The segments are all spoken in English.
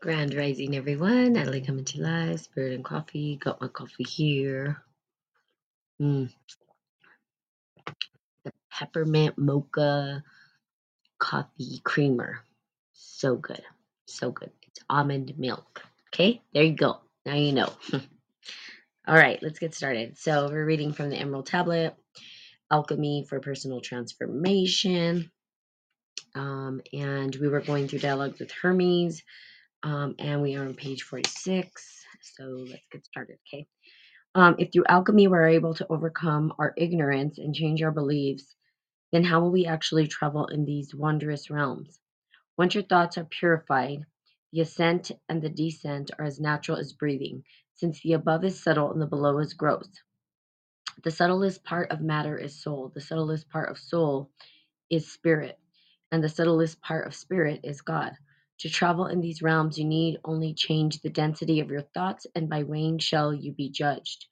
Grand Rising, everyone. Natalie coming to you live. Spirit and coffee. Got my coffee here. Mm, the peppermint mocha coffee creamer. So good. So good. It's almond milk. Okay, there you go. Now you know. All right, let's get started. So we're reading from the Emerald Tablet, Alchemy for Personal Transformation. Um, and we were going through dialogues with Hermes, um, and we are on page 46. So let's get started, okay? Um, if through alchemy we're able to overcome our ignorance and change our beliefs, then how will we actually travel in these wondrous realms? Once your thoughts are purified, the ascent and the descent are as natural as breathing, since the above is subtle and the below is gross. The subtlest part of matter is soul, the subtlest part of soul is spirit, and the subtlest part of spirit is God. To travel in these realms, you need only change the density of your thoughts, and by weighing shall you be judged.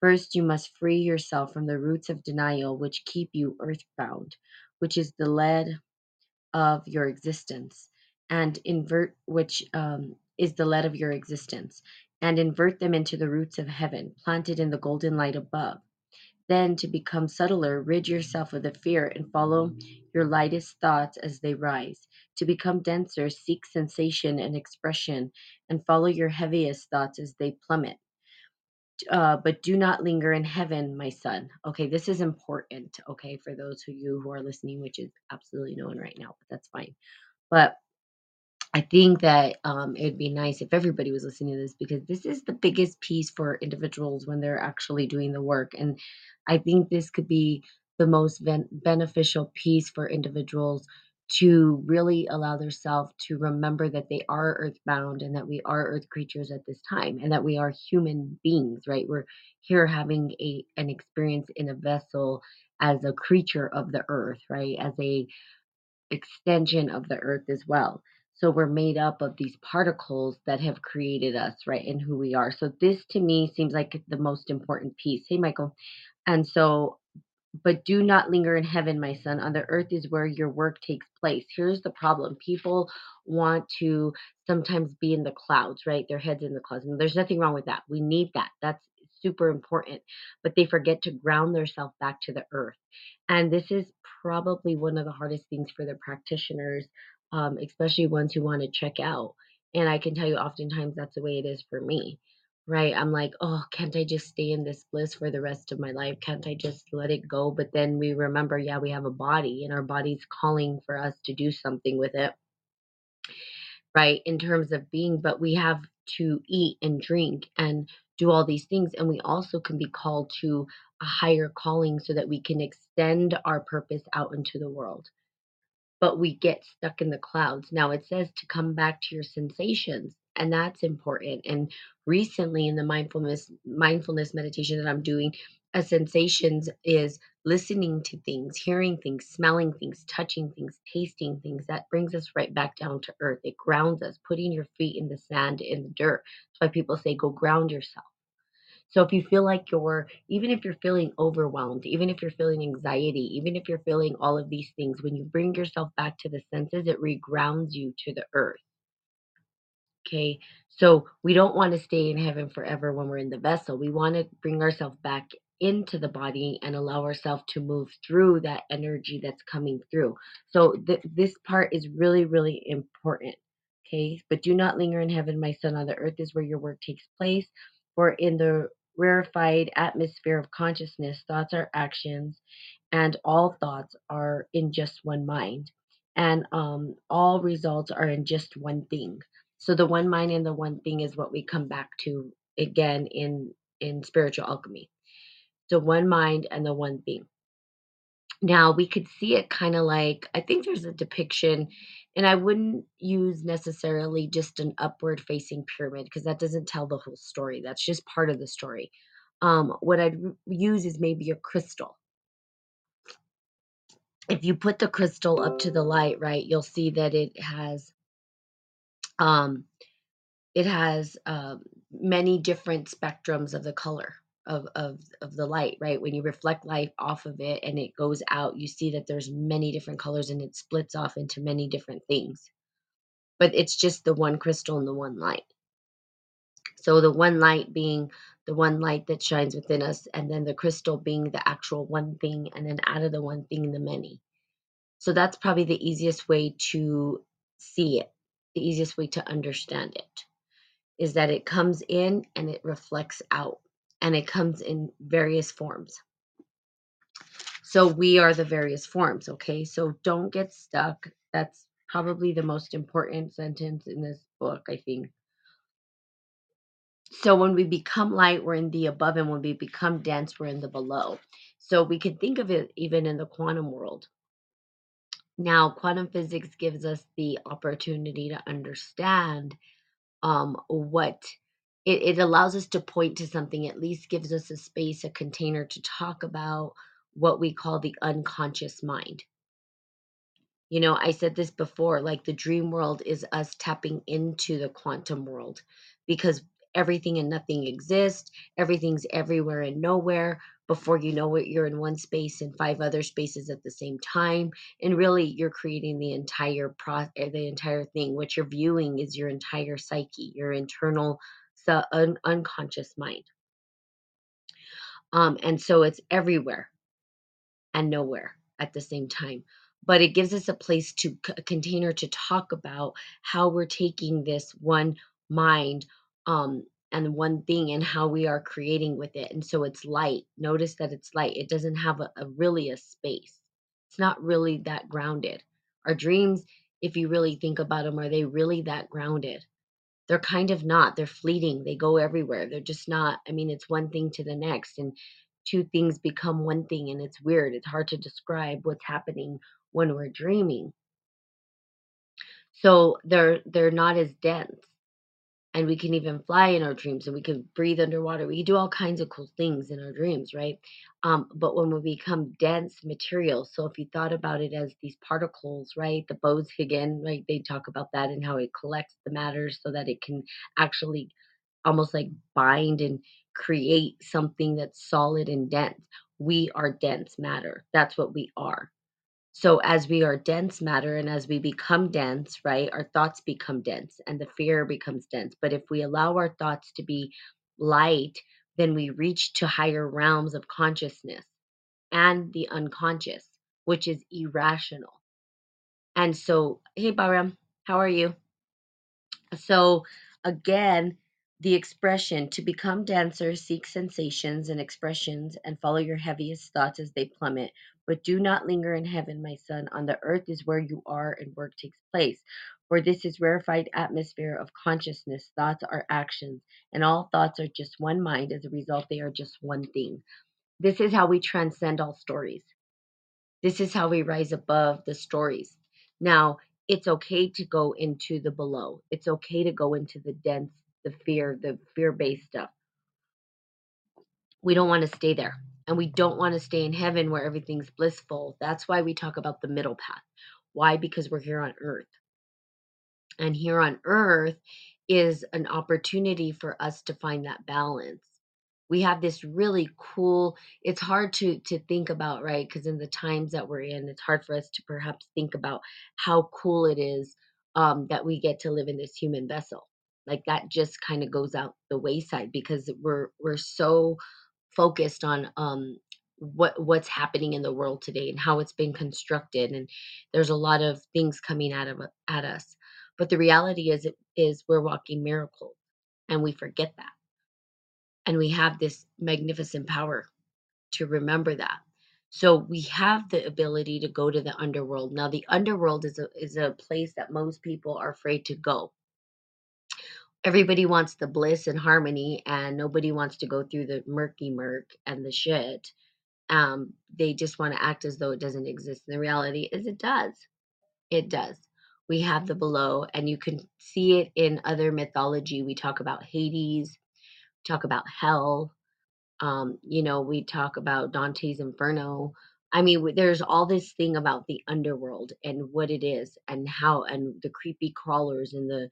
First, you must free yourself from the roots of denial which keep you earthbound, which is the lead of your existence, and invert which um, is the lead of your existence, and invert them into the roots of heaven, planted in the golden light above. Then, to become subtler, rid yourself of the fear and follow your lightest thoughts as they rise. To become denser, seek sensation and expression, and follow your heaviest thoughts as they plummet uh, but do not linger in heaven, my son. Okay, this is important. Okay, for those of you who are listening, which is absolutely no one right now, but that's fine. But I think that um, it would be nice if everybody was listening to this because this is the biggest piece for individuals when they're actually doing the work. And I think this could be the most ben- beneficial piece for individuals to really allow themselves to remember that they are earthbound and that we are earth creatures at this time and that we are human beings, right? We're here having a an experience in a vessel as a creature of the earth, right? As a extension of the earth as well. So we're made up of these particles that have created us, right, and who we are. So this to me seems like the most important piece. Hey, Michael. And so, but do not linger in heaven, my son. On the earth is where your work takes place. Here's the problem people want to sometimes be in the clouds, right? Their heads in the clouds. And there's nothing wrong with that. We need that. That's super important. But they forget to ground themselves back to the earth. And this is probably one of the hardest things for the practitioners, um, especially ones who want to check out. And I can tell you, oftentimes that's the way it is for me, right? I'm like, oh, can't I just stay in this bliss for the rest of my life? Can't I just let it go? But then we remember, yeah, we have a body and our body's calling for us to do something with it right in terms of being but we have to eat and drink and do all these things and we also can be called to a higher calling so that we can extend our purpose out into the world but we get stuck in the clouds. Now it says to come back to your sensations, and that's important. And recently in the mindfulness mindfulness meditation that I'm doing, a sensations is listening to things, hearing things, smelling things, touching things, tasting things. That brings us right back down to earth. It grounds us, putting your feet in the sand, in the dirt. That's why people say go ground yourself so if you feel like you're, even if you're feeling overwhelmed, even if you're feeling anxiety, even if you're feeling all of these things, when you bring yourself back to the senses, it regrounds you to the earth. Okay. So we don't want to stay in heaven forever when we're in the vessel. We want to bring ourselves back into the body and allow ourselves to move through that energy that's coming through. So th- this part is really, really important. Okay. But do not linger in heaven, my son. On the earth is where your work takes place. For in the rarefied atmosphere of consciousness, thoughts are actions, and all thoughts are in just one mind. And um, all results are in just one thing. So the one mind and the one thing is what we come back to again in in spiritual alchemy. The one mind and the one thing. Now we could see it kind of like I think there's a depiction, and I wouldn't use necessarily just an upward facing pyramid because that doesn't tell the whole story. That's just part of the story. Um, what I'd use is maybe a crystal. If you put the crystal up to the light, right, you'll see that it has um, it has um, many different spectrums of the color of, of of the light right when you reflect light off of it and it goes out you see that there's many different colors and it splits off into many different things but it's just the one crystal and the one light. So the one light being the one light that shines within us, and then the crystal being the actual one thing, and then out of the one thing, the many. So that's probably the easiest way to see it, the easiest way to understand it is that it comes in and it reflects out, and it comes in various forms. So we are the various forms, okay? So don't get stuck. That's probably the most important sentence in this book, I think. So when we become light, we're in the above, and when we become dense, we're in the below. So we can think of it even in the quantum world. Now, quantum physics gives us the opportunity to understand um, what it, it allows us to point to something, at least gives us a space, a container to talk about what we call the unconscious mind. You know, I said this before like the dream world is us tapping into the quantum world because everything and nothing exists, everything's everywhere and nowhere. Before you know it, you're in one space and five other spaces at the same time. And really, you're creating the entire pro eh, the entire thing. What you're viewing is your entire psyche, your internal so un- unconscious mind. Um, and so it's everywhere and nowhere at the same time. But it gives us a place to a container to talk about how we're taking this one mind um, and one thing and how we are creating with it. And so it's light. Notice that it's light. It doesn't have a, a really a space. It's not really that grounded. Our dreams, if you really think about them, are they really that grounded? They're kind of not. They're fleeting. They go everywhere. They're just not. I mean, it's one thing to the next, and two things become one thing, and it's weird. It's hard to describe what's happening when we're dreaming. So they're they're not as dense and we can even fly in our dreams and we can breathe underwater. We can do all kinds of cool things in our dreams right? Um, but when we become dense material so if you thought about it as these particles right the boson right they talk about that and how it collects the matter so that it can actually almost like bind and create something that's solid and dense. We are dense matter. That's what we are so as we are dense matter and as we become dense, right, our thoughts become dense and the fear becomes dense. But if we allow our thoughts to be light, then we reach to higher realms of consciousness and the unconscious, which is irrational. And so, hey Bahram, how are you? So, again, the expression to become denser, seek sensations and expressions and follow your heaviest thoughts as they plummet. But do not linger in heaven, my son. On the earth is where you are and work takes place. For this is rarefied atmosphere of consciousness. Thoughts are actions, and all thoughts are just one mind. As a result, they are just one thing. This is how we transcend all stories. This is how we rise above the stories. Now, it's okay to go into the below. It's okay to go into the dense, the fear, the fear based stuff. We don't want to stay there. And we don't want to stay in heaven where everything's blissful. That's why we talk about the middle path. Why? Because we're here on earth. And here on earth is an opportunity for us to find that balance we have this really cool it's hard to to think about right because in the times that we're in it's hard for us to perhaps think about how cool it is um that we get to live in this human vessel like that just kind of goes out the wayside because we're we're so focused on um what what's happening in the world today and how it's been constructed and there's a lot of things coming out of at us but the reality is is we're walking miracles and we forget that and we have this magnificent power to remember that. So we have the ability to go to the underworld. Now the underworld is a is a place that most people are afraid to go. Everybody wants the bliss and harmony and nobody wants to go through the murky murk and the shit. Um, they just want to act as though it doesn't exist. And the reality is it does. It does. We have the below and you can see it in other mythology. We talk about Hades, talk about hell, um, you know, we talk about Dante's Inferno. I mean, there's all this thing about the underworld and what it is and how and the creepy crawlers and the,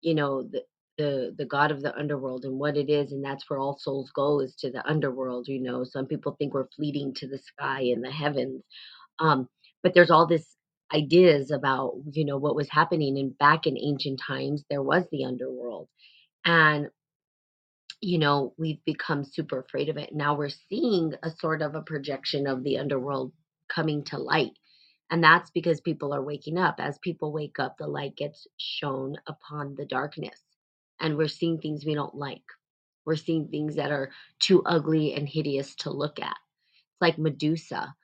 you know, the the the god of the underworld and what it is and that's where all souls go is to the underworld you know? Some people think we're fleeting to the sky and the heavens um but there's all this ideas about you know what was happening and back in ancient times there was the underworld and you know we've become super afraid of it now we're seeing a sort of a projection of the underworld coming to light and that's because people are waking up. As people wake up the light gets shown upon the darkness and we're seeing things we don't like. We're seeing things that are too ugly and hideous to look at it's like medusa.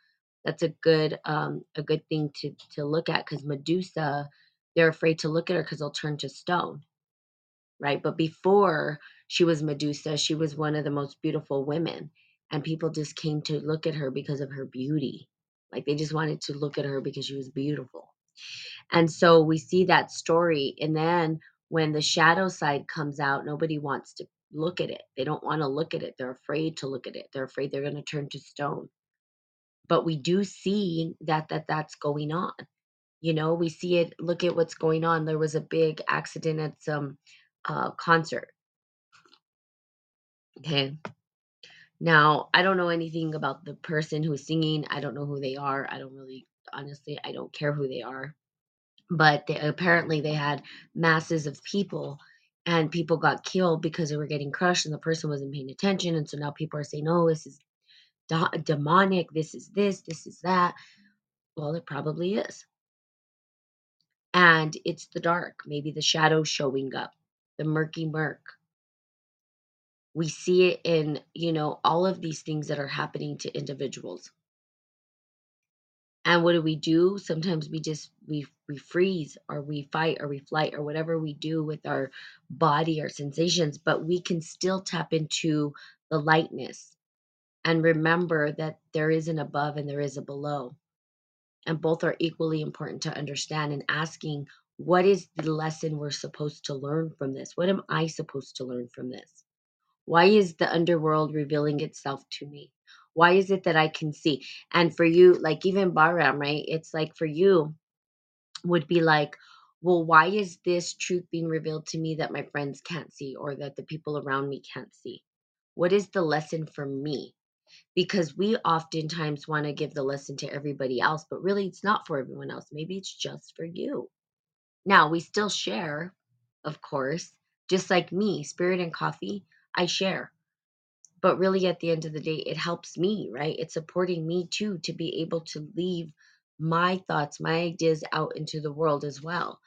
That's a good um a good thing to to look at because medusa they're afraid to look at her because they'll turn to stone right? But before she was medusa she was one of the most beautiful women and people just came to look at her because of her beauty. Like they just wanted to look at her because she was beautiful. And so we see that story and then when the shadow side comes out nobody wants to look at it. They don't want to look at it. They're afraid to look at it. They're afraid they're going to turn to stone. But we do see that that that's going on. You know we see it look at what's going on. There was a big accident at some uh, concert. Okay. Now i don't know anything about the person who's singing. I don't know who they are. I don't really honestly i don't care who they are but they, apparently they had masses of people and people got killed because they were getting crushed and the person wasn't paying attention and so now people are saying oh this is de- demonic this is this this is that well it probably is and it's the dark, maybe the shadow showing up, the murky murk. We see it in, you know, all of these things that are happening to individuals. And what do we do? Sometimes we just we we freeze or we fight or we flight or whatever we do with our body, our sensations, but we can still tap into the lightness and remember that there is an above and there is a below. And both are equally important to understand and asking what is the lesson we're supposed to learn from this? What am i supposed to learn from this? Why is the underworld revealing itself to me why is it that i can see and for you like even Bahram, right it's like for you would be like well why is this truth being revealed to me that my friends can't see or that the people around me can't see what is the lesson for me because we oftentimes want to give the lesson to everybody else, but really it's not for everyone else. Maybe it's just for you. Now, we still share, of course, just like me, Spirit and Coffee, I share. But really, at the end of the day, it helps me, right? It's supporting me too to be able to leave my thoughts, my ideas out into the world as well.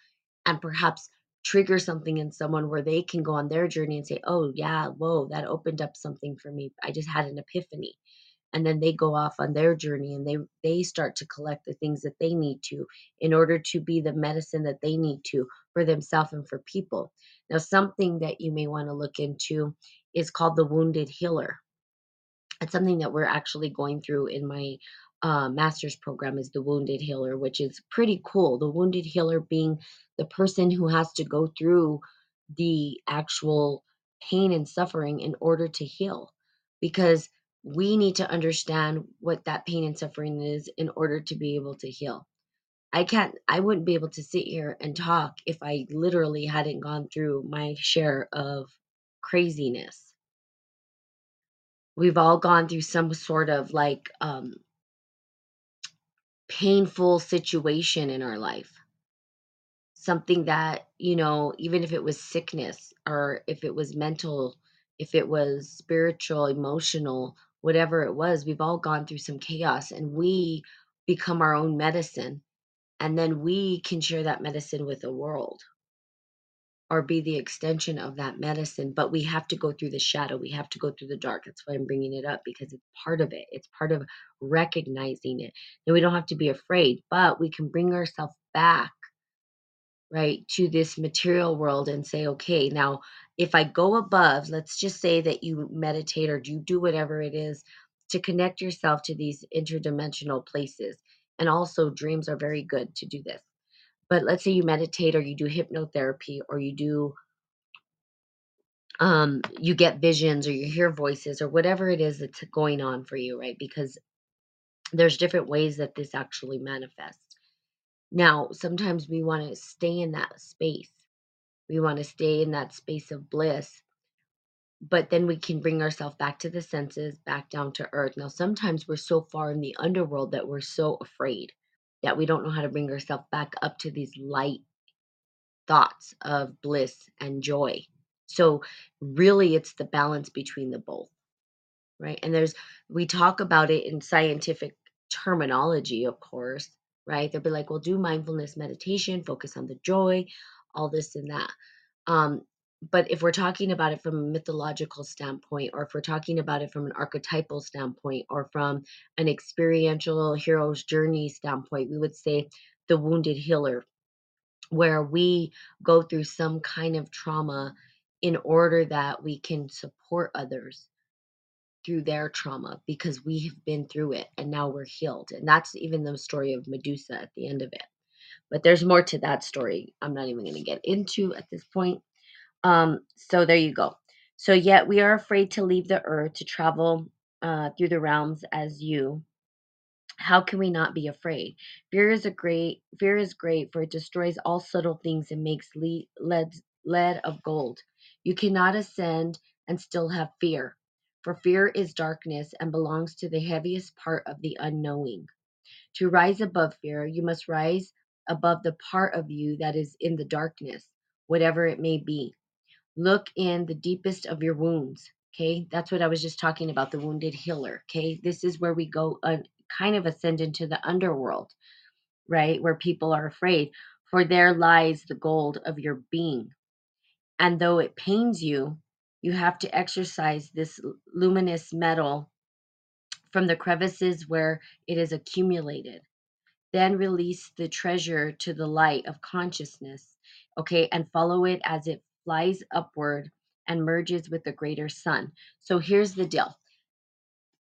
And perhaps trigger something in someone where they can go on their journey and say, oh, yeah, whoa, that opened up something for me. I just had an epiphany and then they go off on their journey and they they start to collect the things that they need to in order to be the medicine that they need to for themselves and for people now something that you may want to look into is called the wounded healer. It's something that we're actually going through in my uh, master's program is the wounded healer which is pretty cool. The wounded healer being the person who has to go through the actual pain and suffering in order to heal because we need to understand what that pain and suffering is in order to be able to heal. I can't i wouldn't be able to sit here and talk if i literally hadn't gone through my share of craziness we've all gone through some sort of like um, painful situation in our life. Something that you know even if it was sickness or if it was mental if it was spiritual emotional whatever it was we've all gone through some chaos and we become our own medicine and then we can share that medicine with the world or be the extension of that medicine but we have to go through the shadow we have to go through the dark that's why i'm bringing it up because it's part of it it's part of recognizing it and we don't have to be afraid but we can bring ourselves back right to this material world and say okay now if i go above let's just say that you meditate or you do whatever it is to connect yourself to these interdimensional places and also dreams are very good to do this but let's say you meditate or you do hypnotherapy or you do um you get visions or you hear voices or whatever it is that's going on for you right? Because there's different ways that this actually manifests. Now sometimes we want to stay in that space. We want to stay in that space of bliss but then we can bring ourselves back to the senses back down to earth. Now sometimes we're so far in the underworld that we're so afraid Yet we don't know how to bring ourselves back up to these light thoughts of bliss and joy. So, really, it's the balance between the both, right? And there's, we talk about it in scientific terminology, of course, right? They'll be like, well, do mindfulness meditation, focus on the joy, all this and that. Um, but if we're talking about it from a mythological standpoint, or if we're talking about it from an archetypal standpoint, or from an experiential hero's journey standpoint, we would say the wounded healer, where we go through some kind of trauma in order that we can support others through their trauma because we have been through it and now we're healed. And that's even the story of Medusa at the end of it. But there's more to that story. I'm not even going to get into at this point. Um, so there you go. So yet we are afraid to leave the earth to travel uh, through the realms as you. How can we not be afraid? Fear is a great fear is great for it destroys all subtle things and makes le- lead lead of gold. You cannot ascend and still have fear, for fear is darkness and belongs to the heaviest part of the unknowing. To rise above fear, you must rise above the part of you that is in the darkness, whatever it may be. Look in the deepest of your wounds. Okay, that's what I was just talking about the wounded healer. Okay, this is where we go uh, kind of ascend into the underworld, right? Where people are afraid, for there lies the gold of your being. And though it pains you, you have to exercise this luminous metal from the crevices where it is accumulated. Then release the treasure to the light of consciousness, okay, and follow it as it flies upward and merges with the greater sun. So here's the deal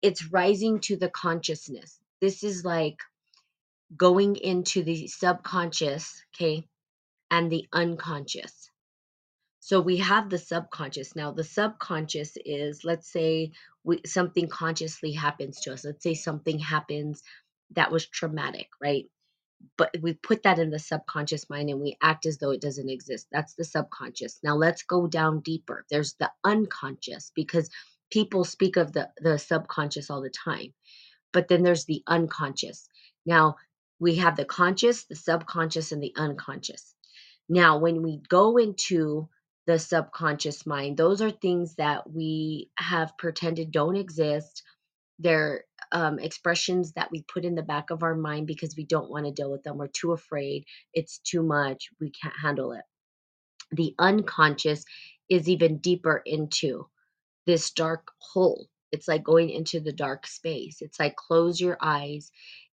it's rising to the consciousness. This is like going into the subconscious, okay, and the unconscious. So we have the subconscious. Now, the subconscious is, let's say, we, something consciously happens to us. Let's say something happens that was traumatic, right? But we put that in the subconscious mind and we act as though it doesn't exist. That's the subconscious. Now, let's go down deeper. There's the unconscious because people speak of the, the subconscious all the time. But then there's the unconscious. Now, we have the conscious, the subconscious, and the unconscious. Now, when we go into the subconscious mind, those are things that we have pretended don't exist. They're um, expressions that we put in the back of our mind because we don't want to deal with them. We're too afraid. It's too much. We can't handle it. The unconscious is even deeper into this dark hole. It's like going into the dark space. It's like close your eyes.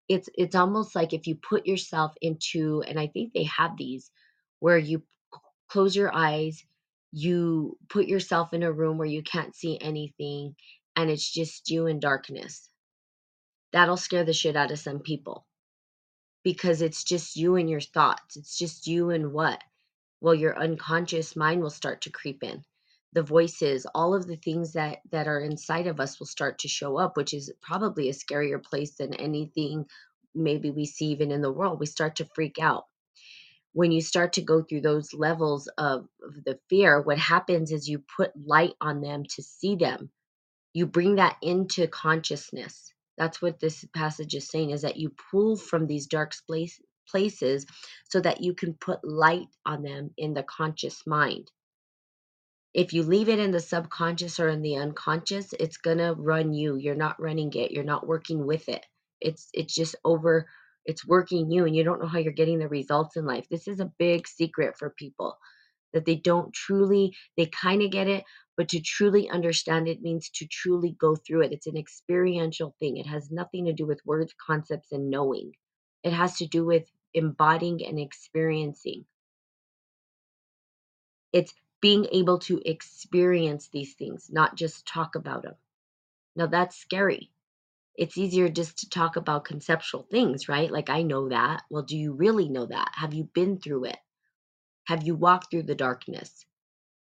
It's it's almost like if you put yourself into and I think they have these where you close your eyes, you put yourself in a room where you can't see anything and it's just you in darkness. That'll scare the shit out of some people because it's just you and your thoughts. It's just you and what? Well, your unconscious mind will start to creep in the voices all of the things that that are inside of us will start to show up which is probably a scarier place than anything maybe we see even in the world we start to freak out when you start to go through those levels of, of the fear what happens is you put light on them to see them you bring that into consciousness. That's what this passage is saying is that you pull from these dark place, places so that you can put light on them in the conscious mind. If you leave it in the subconscious or in the unconscious it's going to run you. You're not running it. You're not working with it. It's it's just over it's working you and you don't know how you're getting the results in life. This is a big secret for people that they don't truly they kind of get it but to truly understand it means to truly go through it it's an experiential thing it has nothing to do with words concepts and knowing it has to do with embodying and experiencing it's being able to experience these things, not just talk about them. Now that's scary. It's easier just to talk about conceptual things, right? Like, I know that. Well, do you really know that? Have you been through it? Have you walked through the darkness?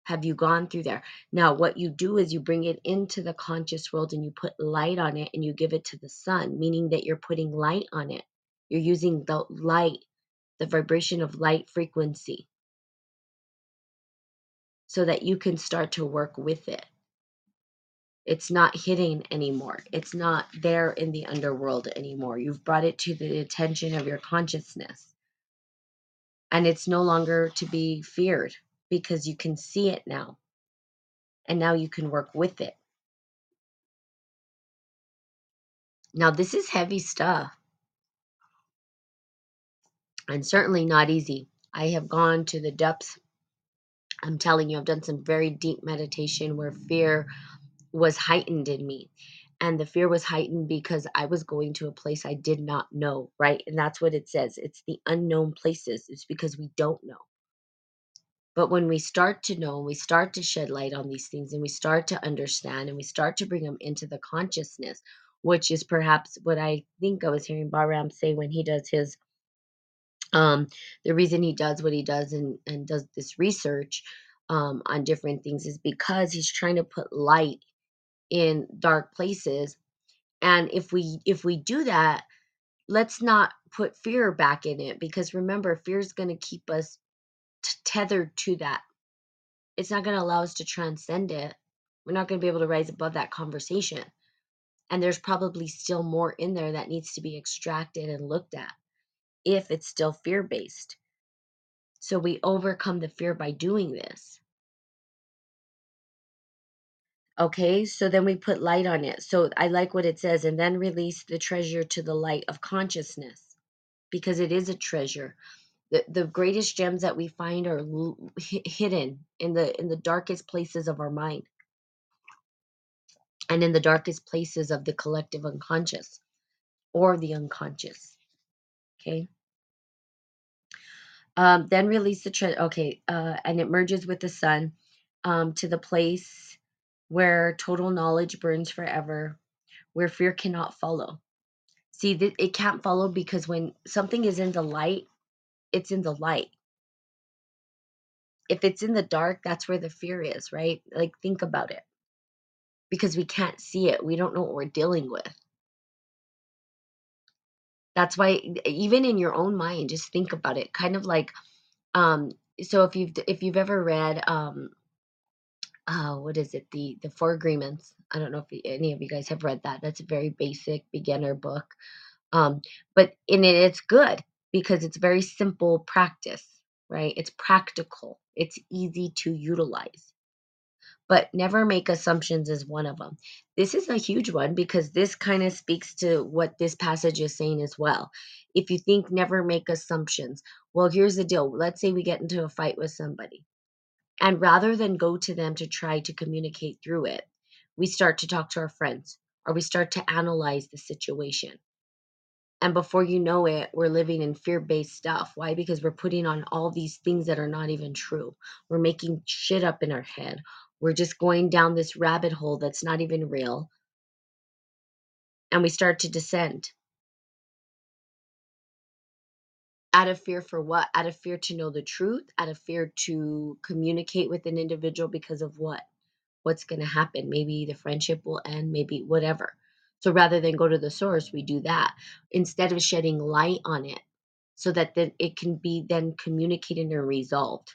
Have you gone through there? Now, what you do is you bring it into the conscious world and you put light on it and you give it to the sun, meaning that you're putting light on it. You're using the light, the vibration of light frequency so that you can start to work with it. It's not hidden anymore. It's not there in the underworld anymore. You've brought it to the attention of your consciousness. And it's no longer to be feared because you can see it now. And now you can work with it. Now, this is heavy stuff and certainly not easy. I have gone to the depths. I'm telling you, I've done some very deep meditation where fear was heightened in me. And the fear was heightened because I was going to a place I did not know, right? And that's what it says. It's the unknown places. It's because we don't know. But when we start to know, and we start to shed light on these things and we start to understand and we start to bring them into the consciousness, which is perhaps what I think I was hearing Bahram say when he does his um the reason he does what he does and and does this research um on different things is because he's trying to put light in dark places. And if we if we do that let's not put fear back in it because remember fear is going to keep us tethered to that. It's not going to allow us to transcend it. We're not going to be able to rise above that conversation. And there's probably still more in there that needs to be extracted and looked at if it's still fear based so we overcome the fear by doing this. Okay, so then we put light on it. So I like what it says, and then release the treasure to the light of consciousness because it is a treasure. The, the greatest gems that we find are l- hidden in the in the darkest places of our mind and in the darkest places of the collective unconscious or the unconscious. Okay. Um, then release the treasure. Okay, uh, and it merges with the sun um, to the place where total knowledge burns forever, where fear cannot follow See, th- it can't follow because when something is in the light, it's in the light. If it's in the dark, that's where the fear is, right? Like, think about it. Because we can't see it, we don't know what we're dealing with. That's why, even in your own mind, just think about it. Kind of like, um, so if you've if you've ever read, um, uh, what is it, the the Four Agreements? I don't know if any of you guys have read that. That's a very basic beginner book Um, but in it, it's good because it's very simple practice, right? It's practical, it's easy to utilize. But never make assumptions is one of them. This is a huge one because this kind of speaks to what this passage is saying as well. If you think never make assumptions, well, here's the deal. Let's say we get into a fight with somebody, and rather than go to them to try to communicate through it, we start to talk to our friends or we start to analyze the situation and before you know it, we're living in fear based stuff. Why? Because we're putting on all these things that are not even true. We're making shit up in our head. We're just going down this rabbit hole that's not even real. And we start to descend out of fear for what? Out of fear to know the truth, out of fear to communicate with an individual because of what? What's going to happen? Maybe the friendship will end, maybe whatever. So rather than go to the source, we do that instead of shedding light on it so that then it can be then communicated and resolved.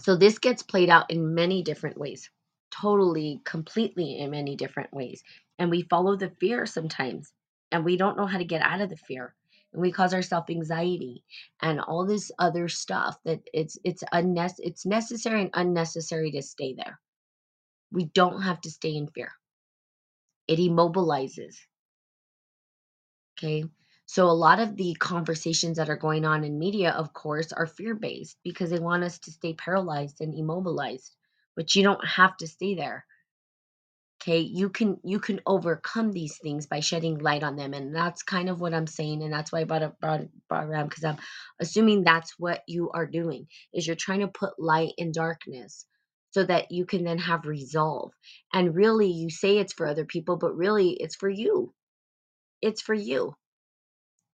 So this gets played out in many different ways, totally, completely in many different ways. And we follow the fear sometimes, and we don't know how to get out of the fear. And we cause ourselves anxiety and all this other stuff that it's it's unnes- it's necessary and unnecessary to stay there. We don't have to stay in fear. It immobilizes. Okay. So a lot of the conversations that are going on in media, of course, are fear-based because they want us to stay paralyzed and immobilized. But you don't have to stay there. Okay. You can you can overcome these things by shedding light on them. And that's kind of what I'm saying. And that's why I brought up brought, brought around because I'm assuming that's what you are doing is you're trying to put light in darkness so that you can then have resolve. And really you say it's for other people, but really it's for you. It's for you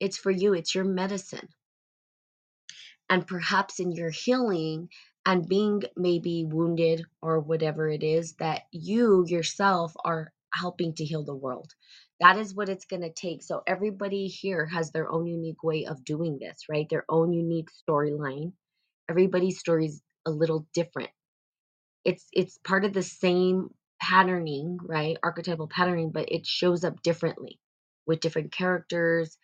it's for you, it's your medicine. And perhaps in your healing and being maybe wounded or whatever it is, that you yourself are helping to heal the world. That is what it's going to take. So, everybody here has their own unique way of doing this, right? Their own unique storyline Everybody's story is a little different. It's it's part of the same patterning, right? Archetypal patterning, but it shows up differently with different characters,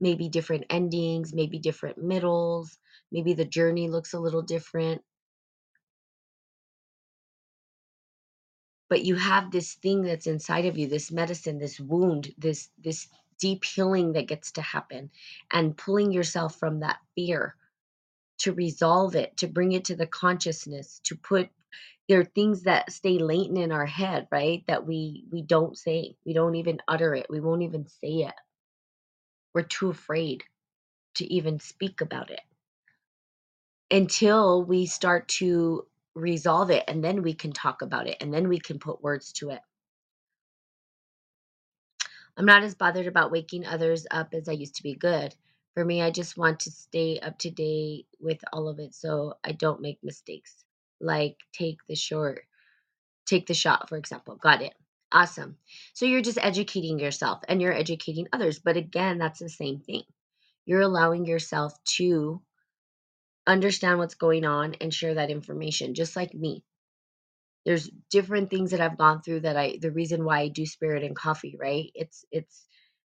maybe different endings, maybe different middles, maybe the journey looks a little different. But you have this thing that's inside of you, this medicine, this wound, this this deep healing that gets to happen and pulling yourself from that fear to resolve it, to bring it to the consciousness, to put there are things that stay latent in our head, right? That we we don't say. We don't even utter it. We won't even say it. We're too afraid to even speak about it until we start to resolve it and then we can talk about it and then we can put words to it. I'm not as bothered about waking others up as I used to be good. For me, I just want to stay up to date with all of it so I don't make mistakes. Like take the short, take the shot, for example. Got it. Awesome. So you're just educating yourself and you're educating others. But again, that's the same thing. You're allowing yourself to understand what's going on and share that information, just like me. There's different things that I've gone through that I the reason why I do spirit and coffee, right? It's it's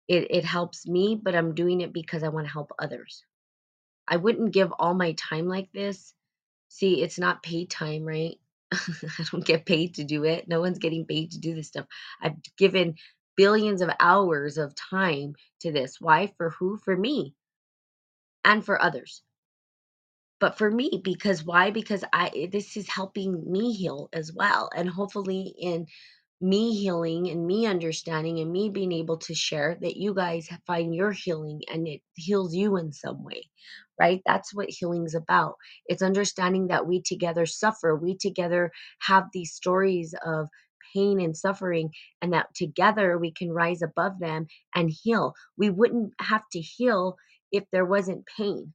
it it helps me, but I'm doing it because I want to help others. I wouldn't give all my time like this. See, it's not paid time, right? I don't get paid to do it. No one's getting paid to do this stuff. I've given billions of hours of time to this. Why? For who? For me and for others but for me because why? Because i eh, this is helping me heal as well and hopefully in me healing and me understanding and me being able to share that you guys find your healing and it heals you in some way right? That's what healing's about. It's understanding that we together suffer we together have these stories of pain and suffering and that together we can rise above them and heal. We wouldn't have to heal if there wasn't pain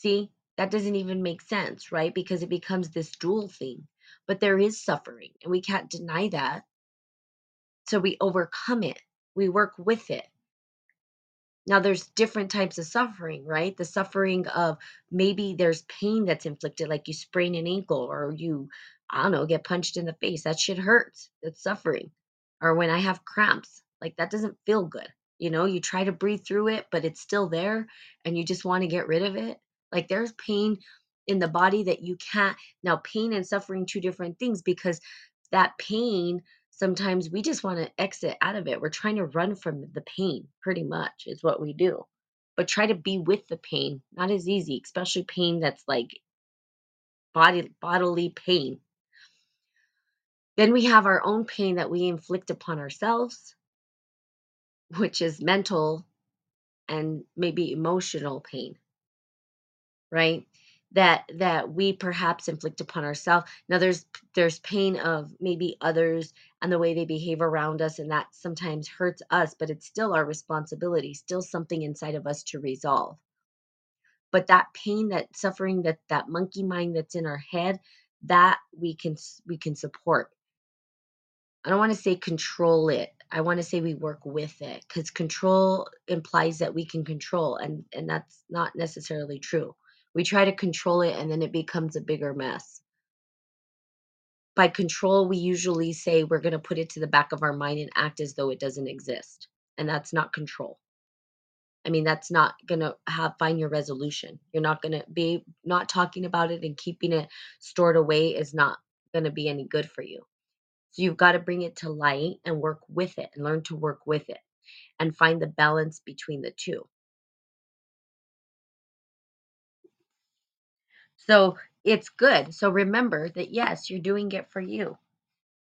See, that doesn't even make sense, right? Because it becomes this dual thing. But there is suffering, and we can't deny that. So we overcome it, we work with it. Now, there's different types of suffering, right? The suffering of maybe there's pain that's inflicted, like you sprain an ankle or you, I don't know, get punched in the face. That shit hurts. It's suffering. Or when I have cramps, like that doesn't feel good. You know, you try to breathe through it, but it's still there and you just want to get rid of it. Like there's pain in the body that you can't. Now, pain and suffering, two different things because that pain sometimes we just want to exit out of it. We're trying to run from the pain, pretty much, is what we do. But try to be with the pain. Not as easy, especially pain that's like body bodily pain. Then we have our own pain that we inflict upon ourselves, which is mental and maybe emotional pain, right? that that we perhaps inflict upon ourselves now there's there's pain of maybe others and the way they behave around us and that sometimes hurts us but it's still our responsibility still something inside of us to resolve. But that pain that suffering that that monkey mind that's in our head that we can we can support. I don't want to say control it. I want to say we work with it because control implies that we can control and and that's not necessarily true we try to control it and then it becomes a bigger mess. By control, we usually say we're going to put it to the back of our mind and act as though it doesn't exist. And that's not control. I mean, that's not going to have find your resolution. You're not going to be not talking about it and keeping it stored away is not going to be any good for you. So you've got to bring it to light and work with it and learn to work with it and find the balance between the two. So it's good. So remember that yes, you're doing it for you.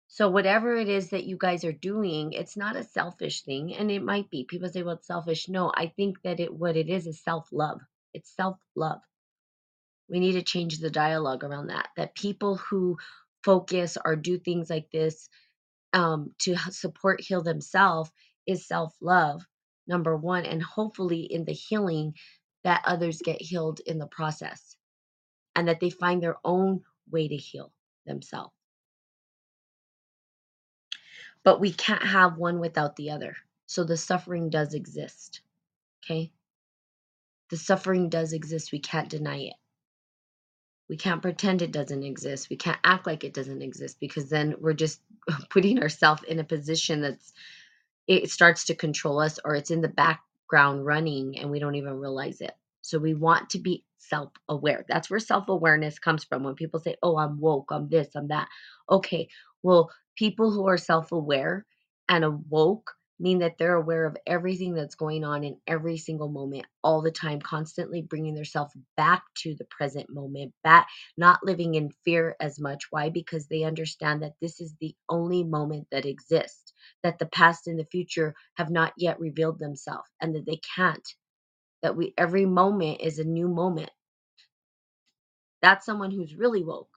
So whatever it is that you guys are doing, it's not a selfish thing, and it might be. People say, "Well, it's selfish." No, I think that it what it is is self-love. It's self-love. We need to change the dialogue around that. That people who focus or do things like this um, to support heal themselves is self-love number one, and hopefully in the healing that others get healed in the process and that they find their own way to heal themselves. But we can't have one without the other. So the suffering does exist. Okay? The suffering does exist. We can't deny it. We can't pretend it doesn't exist. We can't act like it doesn't exist because then we're just putting ourselves in a position that's it starts to control us or it's in the background running and we don't even realize it. So we want to be self aware. That's where self awareness comes from. When people say, oh, I'm woke, I'm this, I'm that. Okay, well, people who are self aware and awoke mean that they're aware of everything that's going on in every single moment all the time constantly bringing themselves back to the present moment back not living in fear as much why because they understand that this is the only moment that exists that the past and the future have not yet revealed themselves and that they can't that we every moment is a new moment. That's someone who's really woke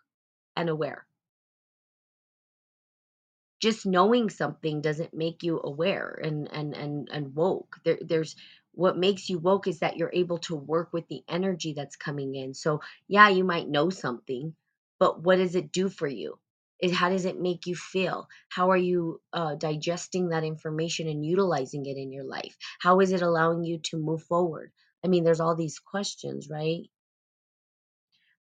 and aware. Just knowing something doesn't make you aware and and and and woke. There there's what makes you woke is that you're able to work with the energy that's coming in. So yeah you might know something but what does it do for you is how does it make you feel how are you uh, digesting that information and utilizing it in your life how is it allowing you to move forward i mean there's all these questions right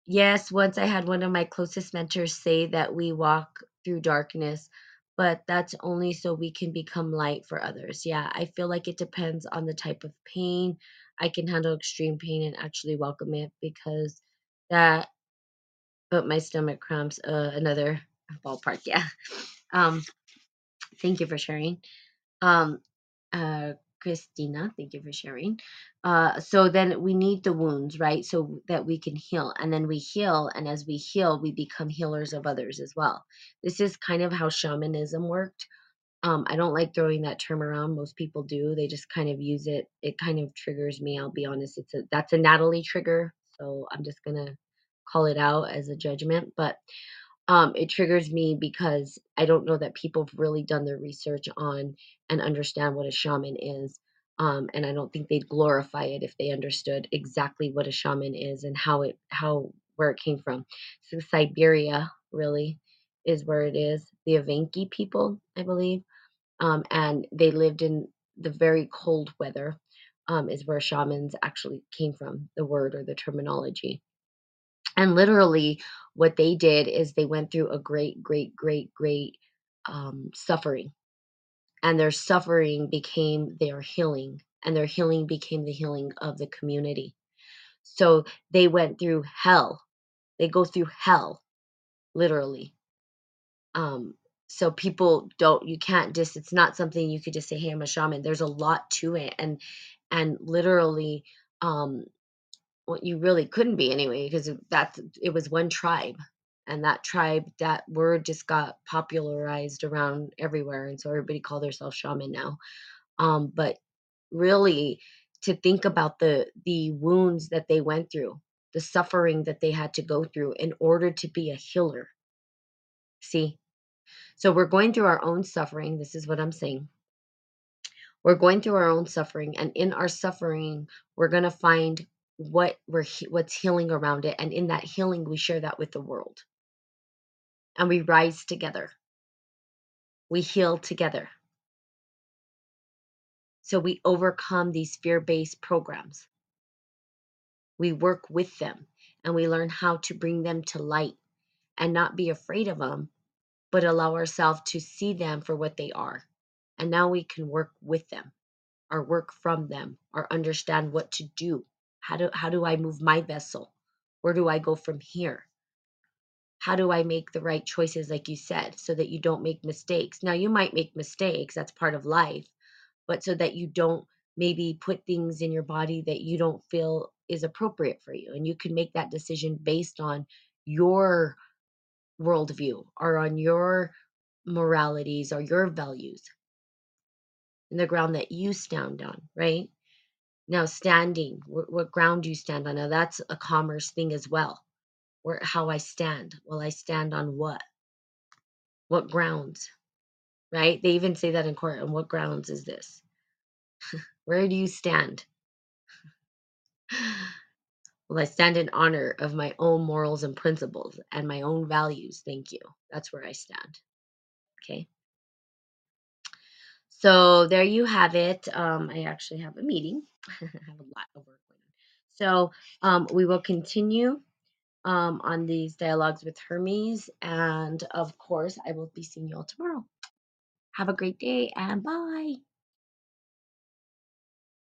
Yes, once I had one of my closest mentors say that we walk through darkness, but that's only so we can become light for others. Yeah, I feel like it depends on the type of pain. I can handle extreme pain and actually welcome it because that, but my stomach cramps, uh, another ballpark. Yeah. Um, thank you for sharing. Um, uh, Christina, thank you for sharing. Uh, so then we need the wounds, right? So that we can heal. And then we heal. And as we heal, we become healers of others as well. This is kind of how shamanism worked. Um, I don't like throwing that term around. Most people do. They just kind of use it. It kind of triggers me. I'll be honest. It's a that's a Natalie trigger. So I'm just gonna call it out as a judgment. But um, it triggers me because I don't know that people have really done their research on and understand what a shaman is. Um, and I don't think they'd glorify it if they understood exactly what a shaman is and how it how where it came from. So Siberia really is where it is. The Evenki people, I believe, um, and they lived in the very cold weather. Um, is where shamans actually came from, the word or the terminology and literally what they did is they went through a great great great great um, suffering. And their suffering became their healing and their healing became the healing of the community. So they went through hell. They go through hell literally. Um so people don't you can't just it's not something you could just say hey i'm a shaman. There's a lot to it and and literally um well, you really couldn't be anyway because that's it was one tribe and that tribe that word just got popularized around everywhere and so everybody called themselves shaman now. Um but really to think about the the wounds that they went through the suffering that they had to go through in order to be a healer. See? So we're going through our own suffering this is what i'm saying. We're going through our own suffering and in our suffering we're going to find what we're what's healing around it and in that healing we share that with the world. And we rise together. We heal together. So we overcome these fear-based programs. We work with them and we learn how to bring them to light and not be afraid of them but allow ourselves to see them for what they are. And now we can work with them or work from them or understand what to do how do how do i move my vessel? Where do i go from here? How do i make the right choices like you said so that you don't make mistakes? Now you might make mistakes that's part of life but so that you don't maybe put things in your body that you don't feel is appropriate for you and you can make that decision based on your worldview or on your moralities or your values. And the ground that you stand on right Now, standing, what, what ground do you stand on? Now, that's a commerce thing as well. Where how I stand. Well, I stand on what? What grounds? Right? They even say that in court. On what grounds is this? Where do you stand? Well, I stand in honor of my own morals and principles and my own values. Thank you. That's where I stand. Okay. So there you have it. Um, I actually have a meeting. I have a lot of work. So um, we will continue um, on these dialogues with Hermes. And of course, I will be seeing you all tomorrow. Have a great day and bye.